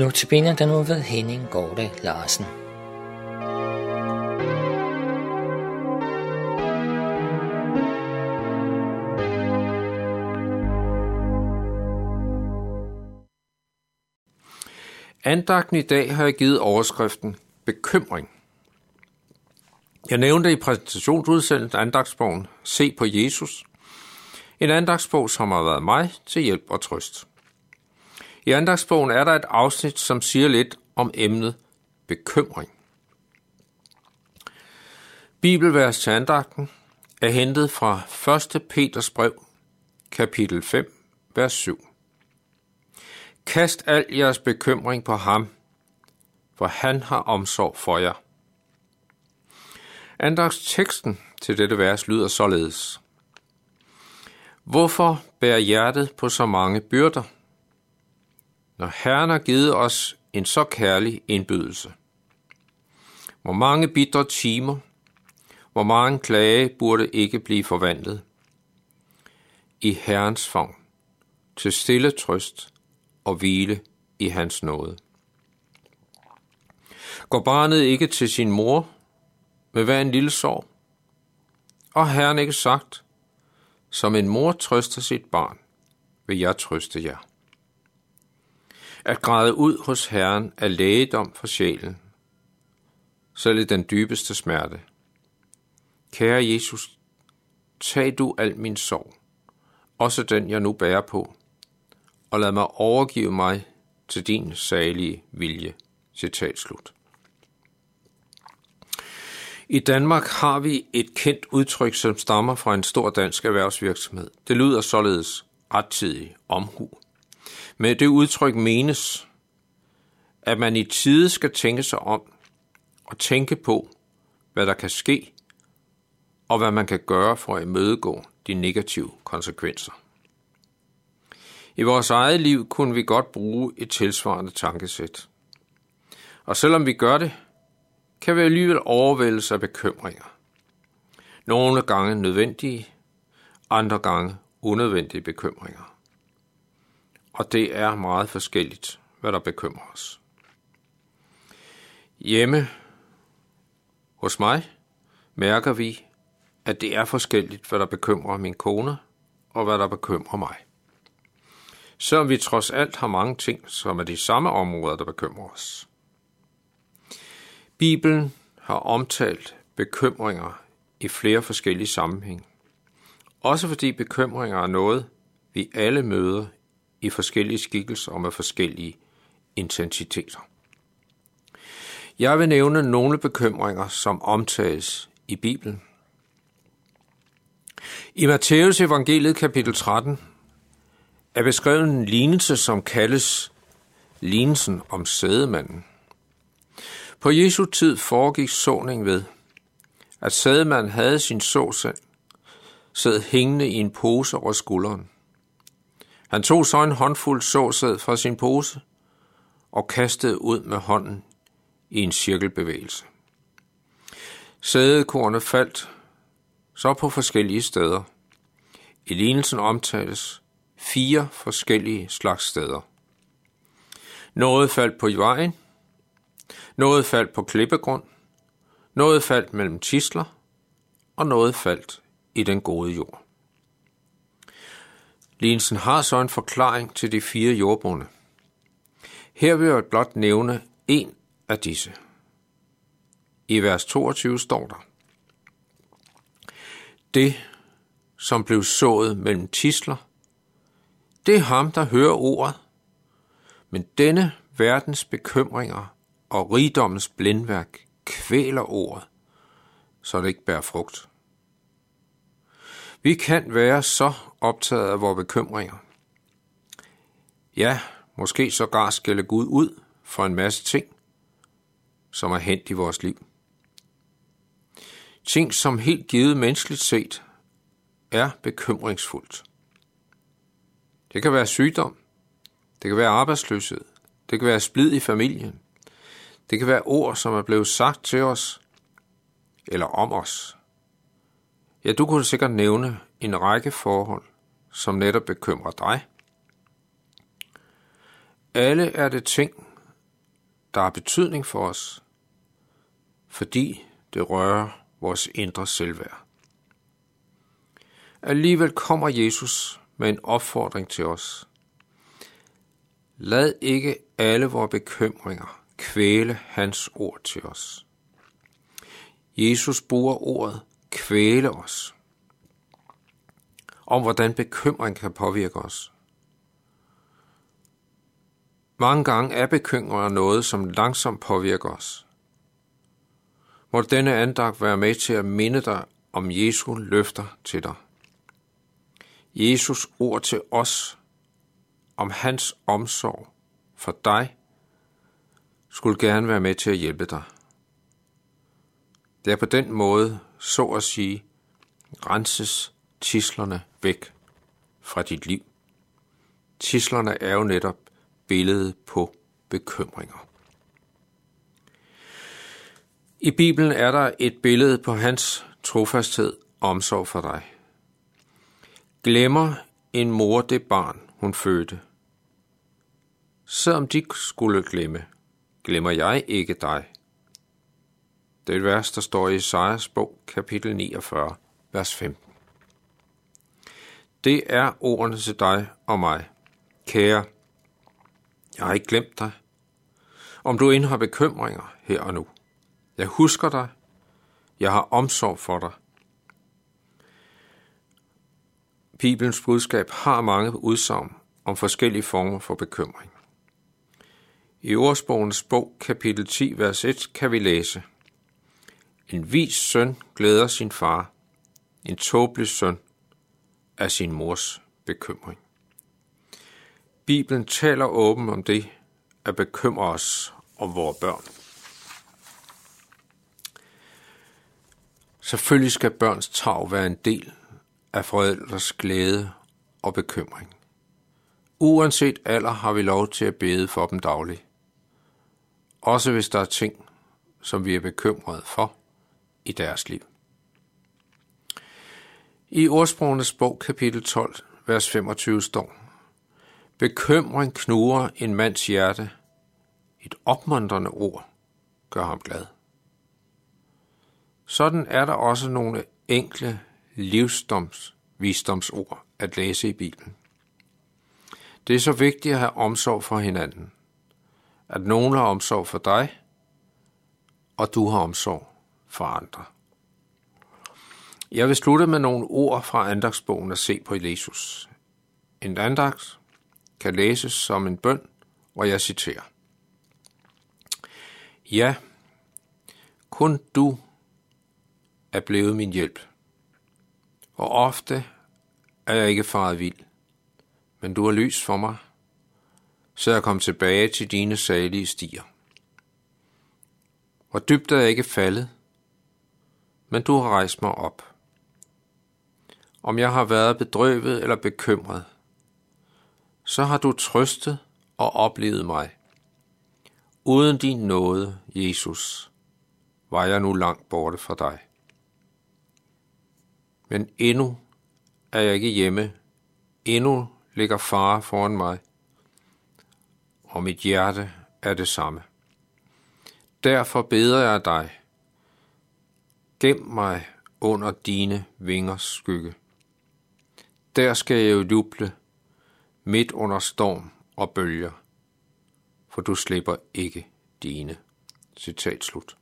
Nu til benet der nu ved Henning Gårde Larsen. Andagten i dag har jeg givet overskriften Bekymring. Jeg nævnte i præsentationsudsendelsen andagsbogen Se på Jesus. En andagsbog, som har været mig til hjælp og trøst. I andagsbogen er der et afsnit, som siger lidt om emnet bekymring. Bibelvers til andagten er hentet fra 1. Peters brev, kapitel 5, vers 7. Kast al jeres bekymring på ham, for han har omsorg for jer. Andagsteksten til dette vers lyder således. Hvorfor bærer hjertet på så mange byrder, når Herren har givet os en så kærlig indbydelse? Hvor mange bitre timer, hvor mange klage burde ikke blive forvandlet i Herrens favn, til stille trøst og hvile i hans nåde. Går barnet ikke til sin mor med hver en lille sorg? Og Herren ikke sagt, som en mor trøster sit barn, vil jeg trøste jer. At græde ud hos Herren er lægedom for sjælen, selv i den dybeste smerte. Kære Jesus, tag du al min sorg, også den jeg nu bærer på, og lad mig overgive mig til din salige vilje. Citat slut. I Danmark har vi et kendt udtryk, som stammer fra en stor dansk erhvervsvirksomhed. Det lyder således rettidig omhu. Med det udtryk menes, at man i tide skal tænke sig om og tænke på, hvad der kan ske, og hvad man kan gøre for at imødegå de negative konsekvenser. I vores eget liv kunne vi godt bruge et tilsvarende tankesæt. Og selvom vi gør det, kan vi alligevel overvældes af bekymringer. Nogle gange nødvendige, andre gange unødvendige bekymringer. Og det er meget forskelligt, hvad der bekymrer os. Hjemme hos mig mærker vi, at det er forskelligt, hvad der bekymrer min kone og hvad der bekymrer mig. Selvom vi trods alt har mange ting, som er de samme områder, der bekymrer os. Bibelen har omtalt bekymringer i flere forskellige sammenhænge. Også fordi bekymringer er noget, vi alle møder i forskellige skikkelser og med forskellige intensiteter. Jeg vil nævne nogle bekymringer, som omtales i Bibelen. I Matteus evangeliet kapitel 13 er beskrevet en lignelse, som kaldes lignelsen om sædemanden. På Jesu tid foregik såning ved, at sædemanden havde sin såsæd sad hængende i en pose over skulderen. Han tog så en håndfuld såsæd fra sin pose og kastede ud med hånden i en cirkelbevægelse. Sædekornet faldt så på forskellige steder. I lignelsen omtales fire forskellige slags steder. Noget faldt på vejen, noget faldt på klippegrund, noget faldt mellem tisler, og noget faldt i den gode jord. Linsen har så en forklaring til de fire jordbunde. Her vil jeg blot nævne en af disse. I vers 22 står der, Det, som blev sået mellem tisler, det er ham, der hører ordet, men denne verdens bekymringer og rigdommens blindværk kvæler ordet, så det ikke bærer frugt. Vi kan være så optaget af vores bekymringer. Ja, måske sågar skælde Gud ud for en masse ting, som er hent i vores liv. Ting, som helt givet menneskeligt set er bekymringsfuldt. Det kan være sygdom, det kan være arbejdsløshed, det kan være splid i familien, det kan være ord, som er blevet sagt til os eller om os. Ja, du kunne sikkert nævne en række forhold, som netop bekymrer dig. Alle er det ting, der har betydning for os, fordi det rører vores indre selvværd. Alligevel kommer Jesus med en opfordring til os. Lad ikke alle vores bekymringer kvæle hans ord til os. Jesus bruger ordet kvæle os om, hvordan bekymring kan påvirke os. Mange gange er bekymringer noget, som langsomt påvirker os. Må denne andagt være med til at minde dig om Jesu løfter til dig. Jesus ord til os om hans omsorg for dig skulle gerne være med til at hjælpe dig. Det er på den måde, så at sige, renses tislerne væk fra dit liv. Tislerne er jo netop billedet på bekymringer. I Bibelen er der et billede på hans trofasthed og omsorg for dig. Glemmer en mor det barn, hun fødte. Selvom de skulle glemme, glemmer jeg ikke dig. Det er et vers, der står i Isaias bog, kapitel 49, vers 15. Det er ordene til dig og mig. Kære, jeg har ikke glemt dig. Om du end har bekymringer her og nu. Jeg husker dig. Jeg har omsorg for dig. Bibelens budskab har mange udsagn om forskellige former for bekymring. I ordsbogens bog, kapitel 10, vers 1, kan vi læse en vis søn glæder sin far, en tåbelig søn af sin mors bekymring. Bibelen taler åben om det at bekymre os om vores børn. Selvfølgelig skal børns tag være en del af forældres glæde og bekymring. Uanset alder har vi lov til at bede for dem dagligt. Også hvis der er ting, som vi er bekymrede for i deres liv. I ordsprogenes bog kapitel 12, vers 25 står, Bekymring knuger en mands hjerte. Et opmuntrende ord gør ham glad. Sådan er der også nogle enkle livsdoms visdomsord at læse i Bibelen. Det er så vigtigt at have omsorg for hinanden. At nogen har omsorg for dig, og du har omsorg for andre. Jeg vil slutte med nogle ord fra andagsbogen at se på Jesus. En andagt kan læses som en bøn, hvor jeg citerer. Ja, kun du er blevet min hjælp. Og ofte er jeg ikke faret vild, men du har lys for mig, så jeg kom tilbage til dine salige stier. Hvor dybt er jeg ikke faldet, men du har rejst mig op. Om jeg har været bedrøvet eller bekymret, så har du trøstet og oplevet mig. Uden din nåde, Jesus, var jeg nu langt borte fra dig. Men endnu er jeg ikke hjemme. Endnu ligger far foran mig, og mit hjerte er det samme. Derfor beder jeg dig, gem mig under dine vingers skygge. Der skal jeg jo juble midt under storm og bølger, for du slipper ikke dine. Citat slut.